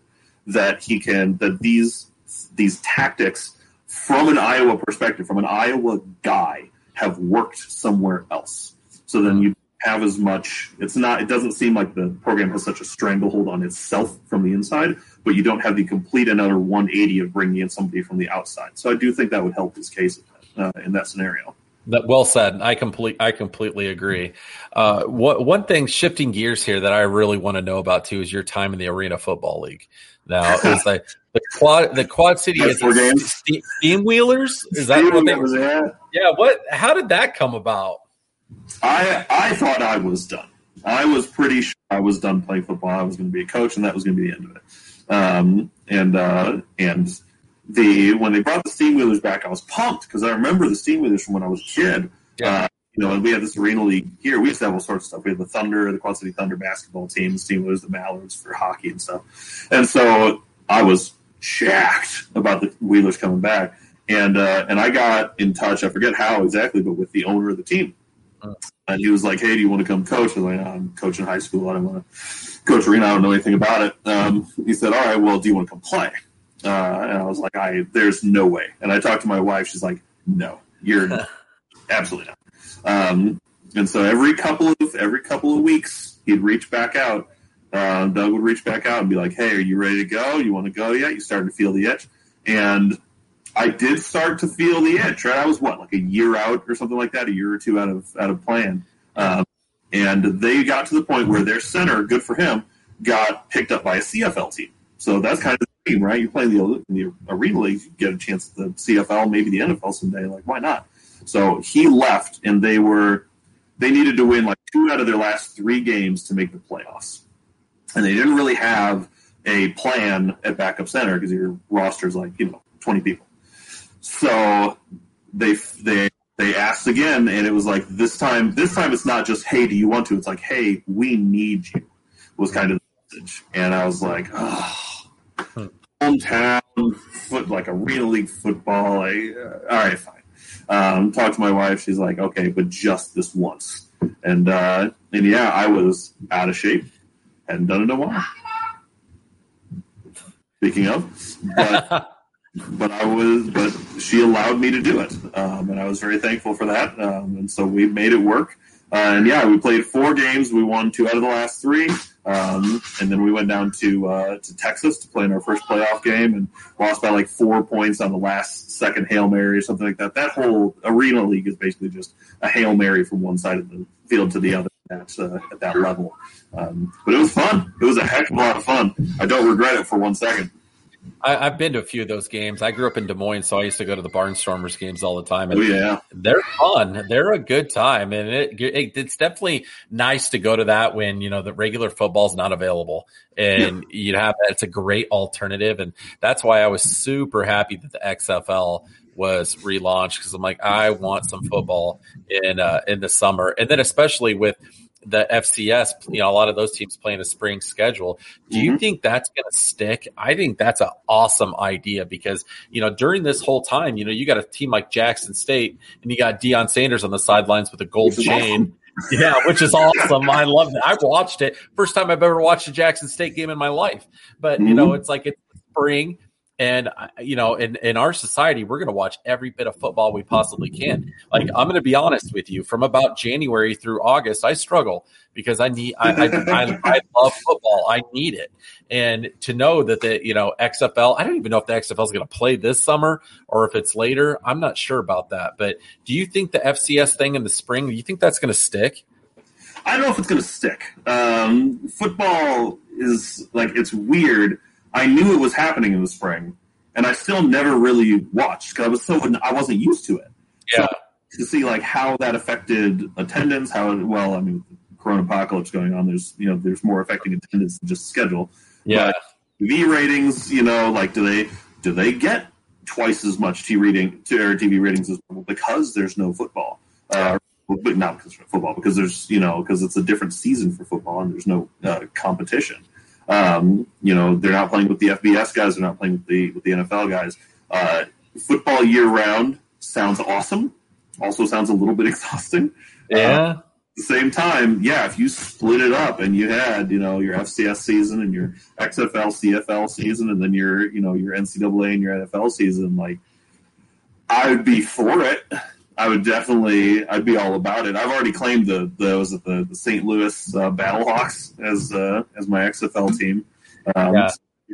that he can that these these tactics from an Iowa perspective, from an Iowa guy, have worked somewhere else. So then you have as much. It's not. It doesn't seem like the program has such a stranglehold on itself from the inside, but you don't have the complete another 180 of bringing in somebody from the outside. So I do think that would help his case uh, in that scenario. That well said. I complete. I completely agree. Uh, what, one thing, shifting gears here, that I really want to know about too is your time in the Arena Football League. Now, is like the quad, the Quad City is steam, steam, wheelers. Is that what they? Was that? Yeah. What? How did that come about? I I thought I was done. I was pretty sure I was done playing football. I was going to be a coach, and that was going to be the end of it. Um, and uh, and the when they brought the Steamwheelers back, I was pumped because I remember the Steamwheelers from when I was a kid. Yeah. Uh, you know, and we had this arena league here. We used to have all sorts of stuff. We had the Thunder, the Quad City Thunder basketball team, the Steelers, the Mallards for hockey and stuff. And so I was jacked about the Wheelers coming back. And uh, and I got in touch. I forget how exactly, but with the owner of the team. And he was like, "Hey, do you want to come coach?" I was like, no, "I'm coaching high school. I don't want to coach arena. I don't know anything about it." Um, he said, "All right, well, do you want to come play?" Uh, and I was like, I there's no way. And I talked to my wife. She's like, No, you're absolutely not. Um, and so every couple of every couple of weeks, he'd reach back out. Uh, Doug would reach back out and be like, Hey, are you ready to go? You want to go yet? You starting to feel the itch? And I did start to feel the itch. Right, I was what like a year out or something like that, a year or two out of out of plan, um, and they got to the point where their center, good for him, got picked up by a CFL team. So that's kind of right? You're playing the, the arena league, you get a chance at the CFL, maybe the NFL someday. Like, why not? So he left, and they were they needed to win like two out of their last three games to make the playoffs, and they didn't really have a plan at backup center because your roster's like you know 20 people. So they they they asked again, and it was like this time. This time, it's not just hey, do you want to? It's like hey, we need you. Was kind of the message, and I was like, oh, hometown foot like a real league football. Like, uh, all right, fine. Um, talked to my wife. She's like, okay, but just this once. And uh, and yeah, I was out of shape. Hadn't done it in a while. Speaking of, but but I was, but she allowed me to do it, um, and I was very thankful for that. Um, and so we made it work. Uh, and yeah, we played four games. We won two out of the last three, um, and then we went down to uh, to Texas to play in our first playoff game and lost by like four points on the last second hail mary or something like that. That whole arena league is basically just a hail mary from one side of the field to the other at uh, at that level. Um, but it was fun. It was a heck of a lot of fun. I don't regret it for one second. I, have been to a few of those games. I grew up in Des Moines, so I used to go to the Barnstormers games all the time. And oh, yeah. They're fun. They're a good time. And it, it, it's definitely nice to go to that when, you know, the regular football's not available. And yeah. you have that. It's a great alternative. And that's why I was super happy that the XFL was relaunched because I'm like, I want some football in uh, in the summer, and then especially with the FCS, you know, a lot of those teams playing a spring schedule. Do you mm-hmm. think that's going to stick? I think that's an awesome idea because, you know, during this whole time, you know, you got a team like Jackson State and you got Deion Sanders on the sidelines with a gold chain. Awesome. Yeah, which is awesome. I love it. I watched it. First time I've ever watched a Jackson State game in my life. But, mm-hmm. you know, it's like it's spring. And you know, in, in our society, we're going to watch every bit of football we possibly can. Like I'm going to be honest with you, from about January through August, I struggle because I need I, I, I, I love football. I need it, and to know that the you know XFL, I don't even know if the XFL is going to play this summer or if it's later. I'm not sure about that. But do you think the FCS thing in the spring? Do you think that's going to stick? I don't know if it's going to stick. Um, football is like it's weird I knew it was happening in the spring, and I still never really watched because I was so I wasn't used to it. Yeah. So to see like how that affected attendance, how well, I mean, Corona apocalypse going on. There's you know there's more affecting attendance than just schedule. Yeah. But TV ratings, you know, like do they do they get twice as much TV rating to TV ratings as well because there's no football. Uh, but not because of football, because there's you know because it's a different season for football and there's no uh, competition. Um, you know, they're not playing with the FBS guys. They're not playing with the with the NFL guys. Uh, football year round sounds awesome. Also sounds a little bit exhausting. Yeah. Uh, at the same time, yeah, if you split it up and you had, you know, your FCS season and your XFL, CFL season, and then your, you know, your NCAA and your NFL season, like, I would be for it. I would definitely, I'd be all about it. I've already claimed the, the was it the, the St. Louis uh, Battlehawks as uh, as my XFL team. Um, yeah.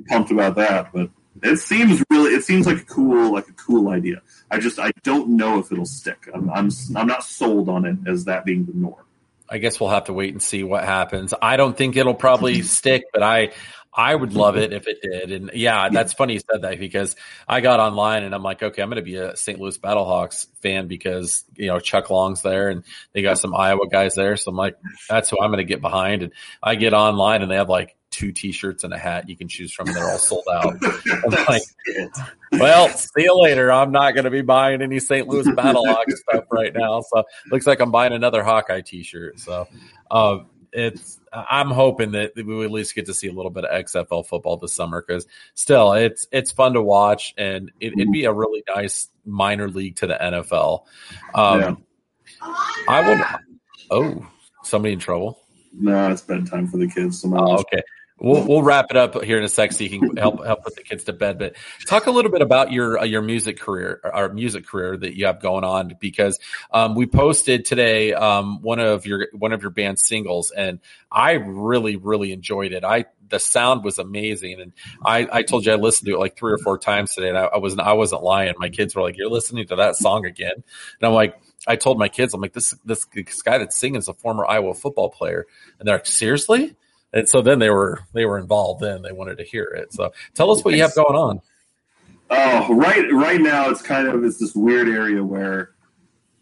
pumped about that, but it seems really, it seems like a cool, like a cool idea. I just, I don't know if it'll stick. I'm, I'm, I'm not sold on it as that being the norm. I guess we'll have to wait and see what happens. I don't think it'll probably stick, but I, I would love it if it did. And yeah, that's funny you said that because I got online and I'm like, okay, I'm going to be a St. Louis Battlehawks fan because, you know, Chuck Long's there and they got some Iowa guys there. So I'm like, that's who I'm going to get behind. And I get online and they have like two t-shirts and a hat you can choose from and they're all sold out. I'm like, well, see you later. I'm not going to be buying any St. Louis Battlehawks stuff right now. So looks like I'm buying another Hawkeye t-shirt. So, um, it's I'm hoping that we at least get to see a little bit of XFL football this summer because still it's it's fun to watch and it, would be a really nice minor league to the NFL. Um, yeah. I would. Oh, somebody in trouble? No, it's bedtime for the kids. Oh, okay. We'll, we'll wrap it up here in a sec so you can help help put the kids to bed. But talk a little bit about your uh, your music career, our music career that you have going on, because um, we posted today um, one of your one of your band singles, and I really really enjoyed it. I the sound was amazing, and I, I told you I listened to it like three or four times today, and I, I wasn't I wasn't lying. My kids were like, "You're listening to that song again," and I'm like. I told my kids, I'm like, this this, this guy that's singing is a former Iowa football player, and they're like, seriously? And so then they were they were involved then. They wanted to hear it. So tell us what you have going on. Oh right right now it's kind of it's this weird area where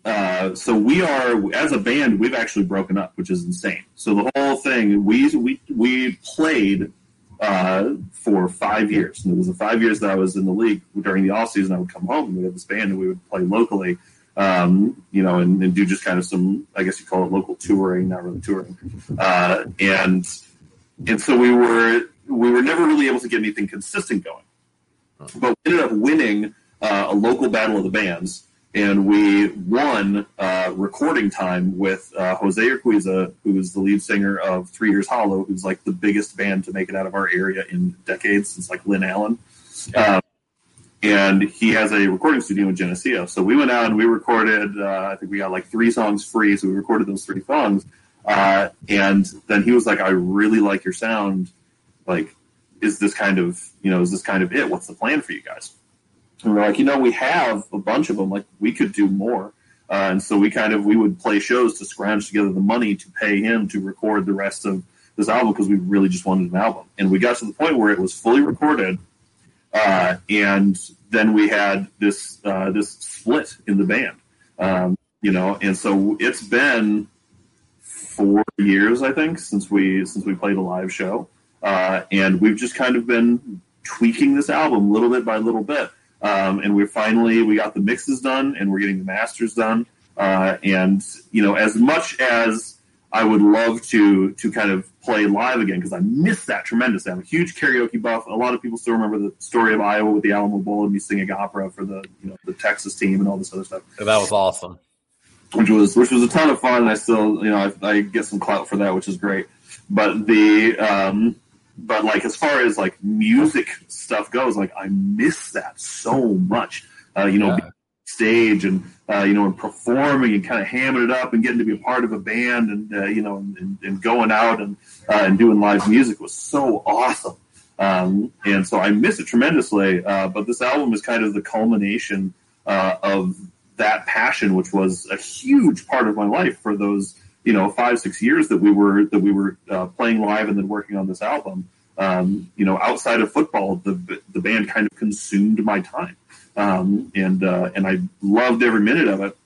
uh, so we are as a band we've actually broken up which is insane. So the whole thing we we we played uh, for five years. And it was the five years that i was in the league during the off season i would come home and we had this band and we would play locally um, you know, and, and, do just kind of some, I guess you call it local touring, not really touring. Uh, and and so we were we were never really able to get anything consistent going. But we ended up winning uh, a local battle of the bands, and we won uh, recording time with uh, Jose Urquiza, who is the lead singer of Three Years Hollow, who's like the biggest band to make it out of our area in decades since like Lynn Allen. Um, and he has a recording studio in Geneseo. So we went out and we recorded. Uh, I think we got like three songs free, so we recorded those three songs uh, and then he was like, I really like your sound. Like, is this kind of, you know, is this kind of it? What's the plan for you guys? And we're like, you know, we have a bunch of them. Like, we could do more. Uh, and so we kind of, we would play shows to scrounge together the money to pay him to record the rest of this album because we really just wanted an album. And we got to the point where it was fully recorded. Uh, and then we had this, uh, this split in the band. Um, you know, and so it's been four years, I think, since we since we played a live show, uh, and we've just kind of been tweaking this album little bit by little bit. Um, and we're finally we got the mixes done, and we're getting the masters done. Uh, and you know, as much as I would love to to kind of play live again because I miss that tremendously. I'm a huge karaoke buff. A lot of people still remember the story of Iowa with the Alamo Bowl and me singing opera for the you know the Texas team and all this other stuff. That was awesome which was which was a ton of fun. And I still, you know, I, I get some clout for that, which is great. But the um, but like as far as like music stuff goes, like I miss that so much. Uh, you know, yeah. stage and uh, you know, and performing and kind of hamming it up and getting to be a part of a band and uh, you know, and, and, going out and uh, and doing live music was so awesome. Um, and so I miss it tremendously. Uh, but this album is kind of the culmination uh, of that passion, which was a huge part of my life for those you know five six years that we were that we were uh, playing live and then working on this album. Um, you know, outside of football, the the band kind of consumed my time, um, and uh, and I loved every minute of it.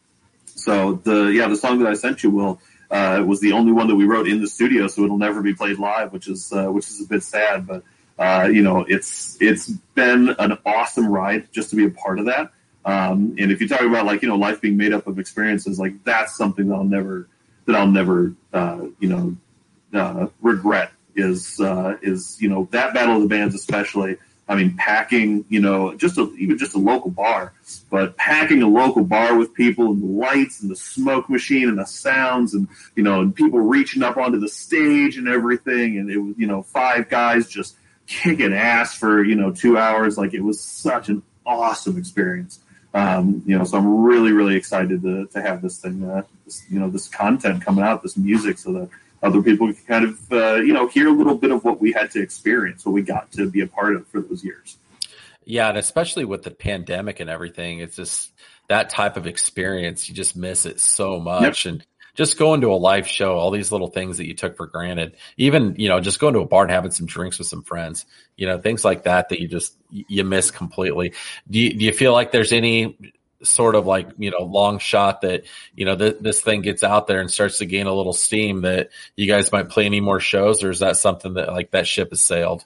So the yeah, the song that I sent you will uh, was the only one that we wrote in the studio, so it'll never be played live, which is uh, which is a bit sad. But uh, you know, it's it's been an awesome ride just to be a part of that. Um, and if you talk about like you know life being made up of experiences, like that's something that I'll never that I'll never uh, you know uh, regret is uh, is you know that battle of the bands especially. I mean, packing you know just a, even just a local bar, but packing a local bar with people and the lights and the smoke machine and the sounds and you know and people reaching up onto the stage and everything, and it was you know five guys just kicking ass for you know two hours. Like it was such an awesome experience. Um, you know, so I'm really, really excited to, to have this thing, uh, this, you know, this content coming out, this music, so that other people can kind of, uh, you know, hear a little bit of what we had to experience, what we got to be a part of for those years. Yeah, and especially with the pandemic and everything, it's just that type of experience. You just miss it so much, yep. and just going to a live show, all these little things that you took for granted, even, you know, just going to a bar and having some drinks with some friends, you know, things like that, that you just, you miss completely. Do you, do you feel like there's any sort of like, you know, long shot that, you know, th- this thing gets out there and starts to gain a little steam that you guys might play any more shows or is that something that like that ship has sailed?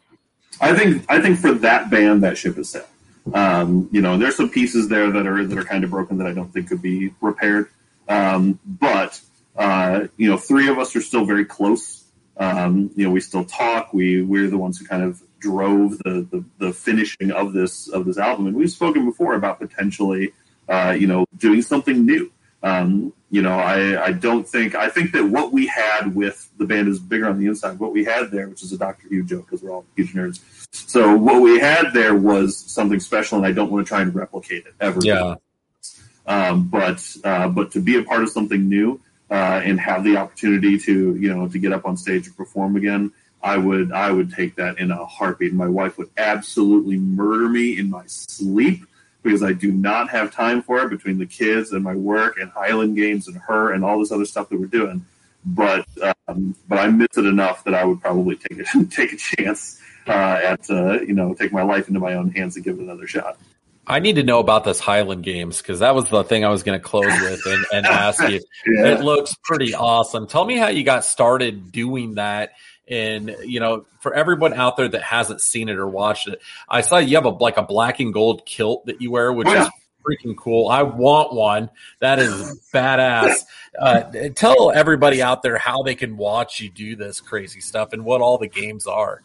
I think, I think for that band, that ship has sailed. Um, you know, there's some pieces there that are, that are kind of broken that I don't think could be repaired. Um, but uh, you know, three of us are still very close. Um, you know, we still talk. We we're the ones who kind of drove the, the, the finishing of this of this album, and we've spoken before about potentially, uh, you know, doing something new. Um, you know, I, I don't think I think that what we had with the band is bigger on the inside. What we had there, which is a Doctor Who joke, because we're all huge nerds. So what we had there was something special, and I don't want to try and replicate it ever. Yeah. Um, but uh, but to be a part of something new uh, and have the opportunity to you know to get up on stage and perform again, I would I would take that in a heartbeat. My wife would absolutely murder me in my sleep because I do not have time for it between the kids and my work and Highland games and her and all this other stuff that we're doing. But um, but I miss it enough that I would probably take it take a chance uh, at uh, you know take my life into my own hands and give it another shot. I need to know about this Highland Games because that was the thing I was going to close with and, and ask you. Yeah. It looks pretty awesome. Tell me how you got started doing that. And you know, for everyone out there that hasn't seen it or watched it, I saw you have a like a black and gold kilt that you wear, which Oh, yeah. is freaking cool. I want one. That is badass. Uh, tell everybody out there how they can watch you do this crazy stuff and what all the games are.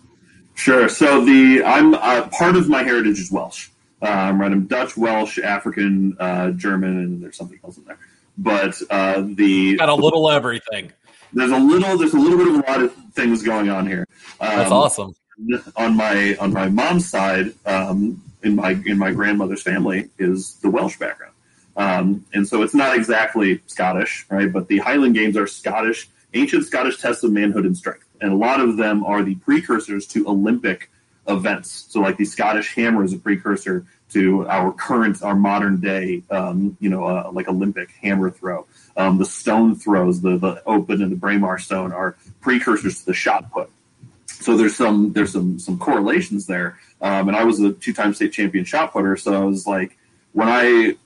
Sure. So the I'm uh, part of my heritage is Welsh. Um, I'm Dutch, Welsh, African, uh, German, and there's something else in there. But uh, the Got a little everything. there's a little there's a little bit of a lot of things going on here. Um, That's awesome. On my on my mom's side, um, in my in my grandmother's family is the Welsh background, um, and so it's not exactly Scottish, right? But the Highland Games are Scottish, ancient Scottish tests of manhood and strength, and a lot of them are the precursors to Olympic events. So, like the Scottish Hammer is a precursor to our current, our modern day, um, you know, uh, like Olympic hammer throw. Um, the stone throws, the the open and the Braemar stone, are precursors to the shot put. So there's some there's some some correlations there. Um, and I was a two time state champion shot putter, so I was like, when I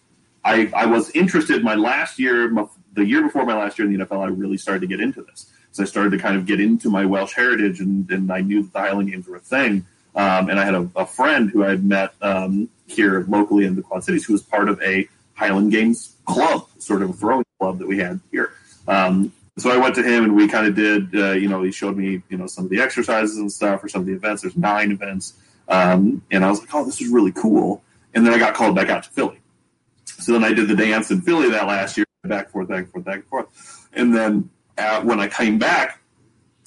I, I was interested my last year, my, the year before my last year in the NFL, I really started to get into this. So I started to kind of get into my Welsh heritage, and, and I knew that the Highland Games were a thing. Um, and I had a, a friend who I had met um, here locally in the Quad Cities who was part of a Highland Games club, sort of a throwing club that we had here. Um, so I went to him and we kind of did, uh, you know, he showed me, you know, some of the exercises and stuff or some of the events. There's nine events. Um, and I was like, oh, this is really cool. And then I got called back out to Philly. So then I did the dance in Philly that last year, back forth, back forth, back forth. And then uh, when I came back,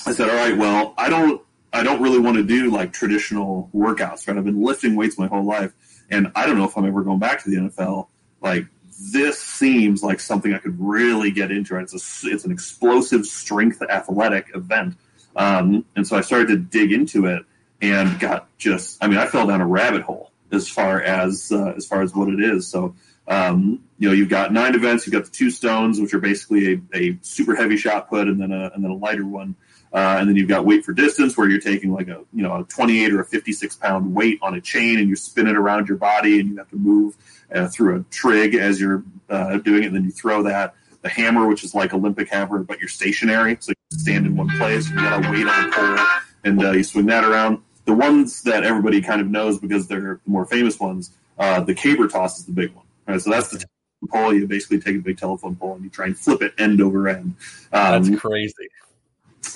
I said, all right, well, I don't, I don't really want to do like traditional workouts, right? I've been lifting weights my whole life, and I don't know if I'm ever going back to the NFL. Like this seems like something I could really get into. Right? It's a, it's an explosive strength athletic event, um, and so I started to dig into it and got just. I mean, I fell down a rabbit hole as far as uh, as far as what it is. So um, you know, you've got nine events. You've got the two stones, which are basically a, a super heavy shot put, and then a and then a lighter one. Uh, and then you've got weight for distance, where you're taking like a you know a 28 or a 56 pound weight on a chain, and you spin it around your body, and you have to move uh, through a trig as you're uh, doing it. And then you throw that. The hammer, which is like Olympic hammer, but you're stationary, so you stand in one place. You got a weight on a pole, and uh, you swing that around. The ones that everybody kind of knows because they're the more famous ones, uh, the caber toss is the big one. Right? So that's the pole. You basically take a big telephone pole and you try and flip it end over end. Um, That's crazy.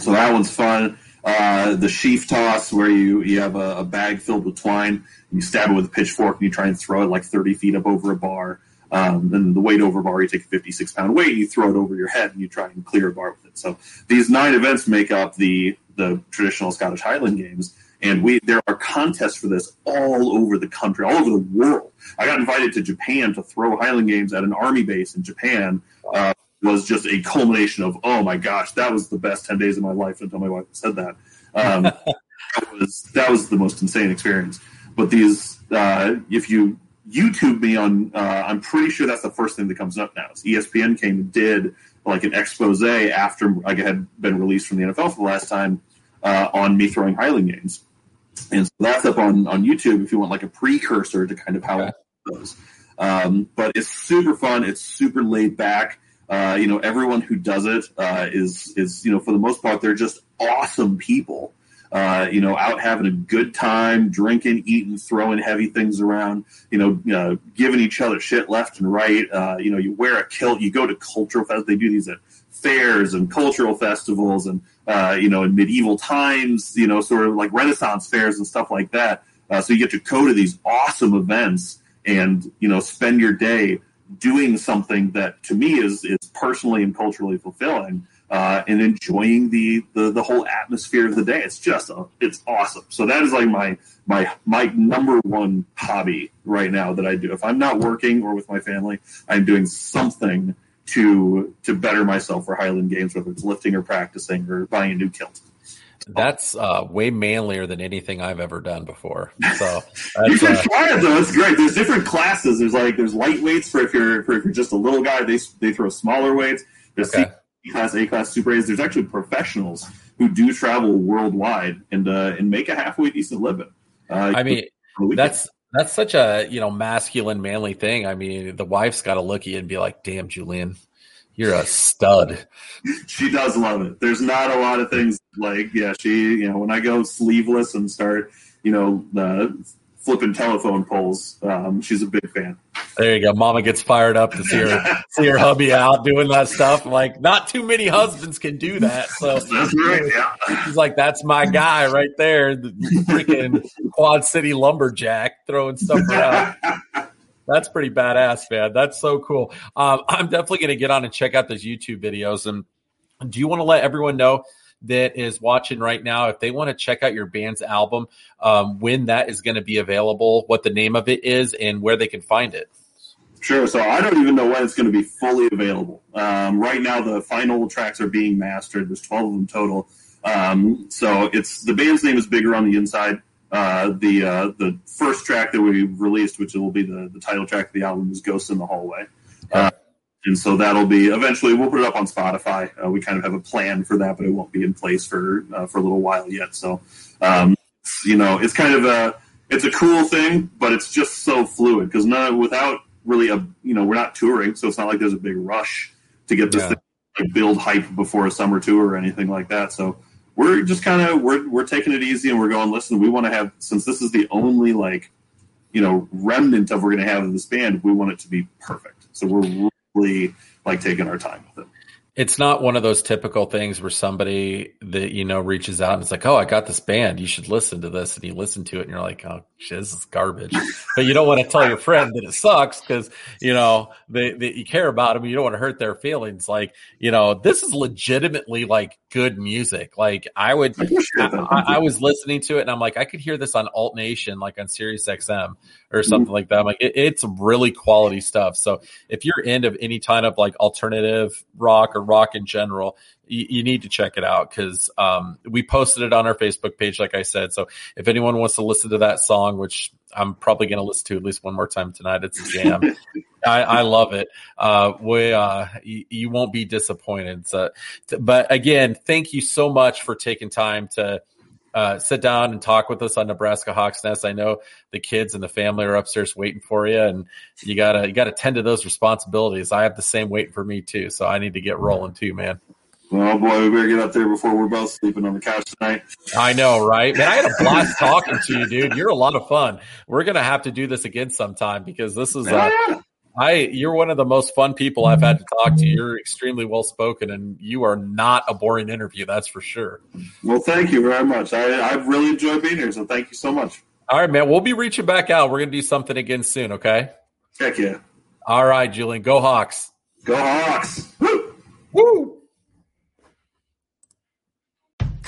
So that one's fun. Uh, the sheaf toss, where you, you have a, a bag filled with twine, and you stab it with a pitchfork, and you try and throw it like 30 feet up over a bar. Um, then the weight over bar, you take a 56 pound weight, and you throw it over your head, and you try and clear a bar with it. So these nine events make up the the traditional Scottish Highland Games, and we there are contests for this all over the country, all over the world. I got invited to Japan to throw Highland Games at an army base in Japan. Uh, was just a culmination of oh my gosh, that was the best ten days of my life until my wife said that. Um, that was that was the most insane experience. But these, uh, if you YouTube me on, uh, I'm pretty sure that's the first thing that comes up now. Is E ESPN came and did like an expose after I had been released from the NFL for the last time uh, on me throwing Highland games, and so that's up on on YouTube if you want like a precursor to kind of how it goes. Um, but it's super fun. It's super laid back. Uh, you know, everyone who does it uh, is is you know for the most part they're just awesome people. Uh, you know, out having a good time, drinking, eating, throwing heavy things around. You know, uh, giving each other shit left and right. Uh, you know, you wear a kilt. You go to cultural fest. They do these at fairs and cultural festivals, and you know, in medieval times. You know, sort of like Renaissance fairs and stuff like that. So you get to go to these awesome events and you know spend your day doing something that to me is is personally and culturally fulfilling uh, and enjoying the, the the whole atmosphere of the day. It's just a, it's awesome. So that is like my my my number one hobby right now that I do. If I'm not working or with my family, I'm doing something to to better myself for Highland Games, whether it's lifting or practicing or buying a new kilt. That's uh, way manlier than anything I've ever done before. So you should uh, try it though. It's great. There's different classes. There's like there's light weights for if you're for if you're just a little guy. They they throw smaller weights. There's Okay. C class, A class, Super A's. There's actually professionals who do travel worldwide and uh, and make a halfway decent living. Uh, I mean, on the weekend. that's that's such a you know masculine, manly thing. I mean, the wife's got to look at you and be like, "Damn, Julian, you're a stud." she does love it. There's not a lot of things like yeah. She you know when I go sleeveless and start you know uh, flipping telephone poles, um, she's a big fan. There you go. Mama gets fired up to see her see her hubby out doing that stuff. Like, not too many husbands can do that. So That's right. Yeah. She's like, that's my guy right there, the freaking Quad City lumberjack throwing stuff around. That's pretty badass, man. That's so cool. Um, I'm definitely going to get on and check out those YouTube videos. And do you want to let everyone know that is watching right now if they want to check out your band's album, um, when that is going to be available, what the name of it is, and where they can find it? Sure. So I don't even know when it's going to be fully available. Um, right now, the final tracks are being mastered. There's 12 of them total. Um, so it's the band's name is bigger on the inside. Uh, the uh, the first track that we released, which will be the, the title track of the album, is "Ghosts in the Hallway," uh, and so that'll be eventually we'll put it up on Spotify. Uh, we kind of have a plan for that, but it won't be in place for uh, for a little while yet. So um, you know, it's kind of a it's a cool thing, but it's just so fluid because none without really a you know we're not touring, so it's not like there's a big rush to get this Yeah. thing like build hype before a summer tour or anything like that. So we're just kind of we're we're taking it easy and we're going. Listen, we want to have since this is the only like you know remnant of we're going to have in this band, we want it to be perfect. So we're really like taking our time with it. It's not one of those typical things where somebody that you know reaches out and it's like, "Oh, I got this band. You should listen to this." And you listen to it, and you're like, "Oh, this is garbage." but you don't want to tell your friend that it sucks because you know they, they you care about them. You don't want to hurt their feelings. Like you know, this is legitimately like good music. Like I would, I I, that. I, I was listening to it, and I'm like, I could hear this on Alt Nation, like on Sirius XM or mm-hmm. something like that. I'm like, it, it's really quality stuff. So if you're into any kind of like alternative rock or rock in general, you, you need to check it out because um, we posted it on our Facebook page, like I said. So if anyone wants to listen to that song, which I'm probably going to listen to at least one more time tonight, it's a jam. I, I love it. Uh, we, uh, you, you won't be disappointed. So, t- but again, thank you so much for taking time to uh, sit down and talk with us on Nebraska Hawks Nest. I know the kids and the family are upstairs waiting for you, and you gotta you gotta tend to those responsibilities. I have the same waiting for me too, so I need to get rolling too, man. Oh boy, we better get up there before we're both sleeping on the couch tonight. I know, right? Man, I had a blast talking to you, dude. You're a lot of fun. We're gonna have to do this again sometime because this is uh, I you're one of the most fun people I've had to talk to. You're extremely well spoken, and you are not a boring interview. That's for sure. Well, thank you very much. I, I've really enjoyed being here, so thank you so much. All right, man. We'll be reaching back out. We're gonna do something again soon. Okay. Heck yeah. All right, Julian. Go Hawks. Go Hawks. Woo! Woo!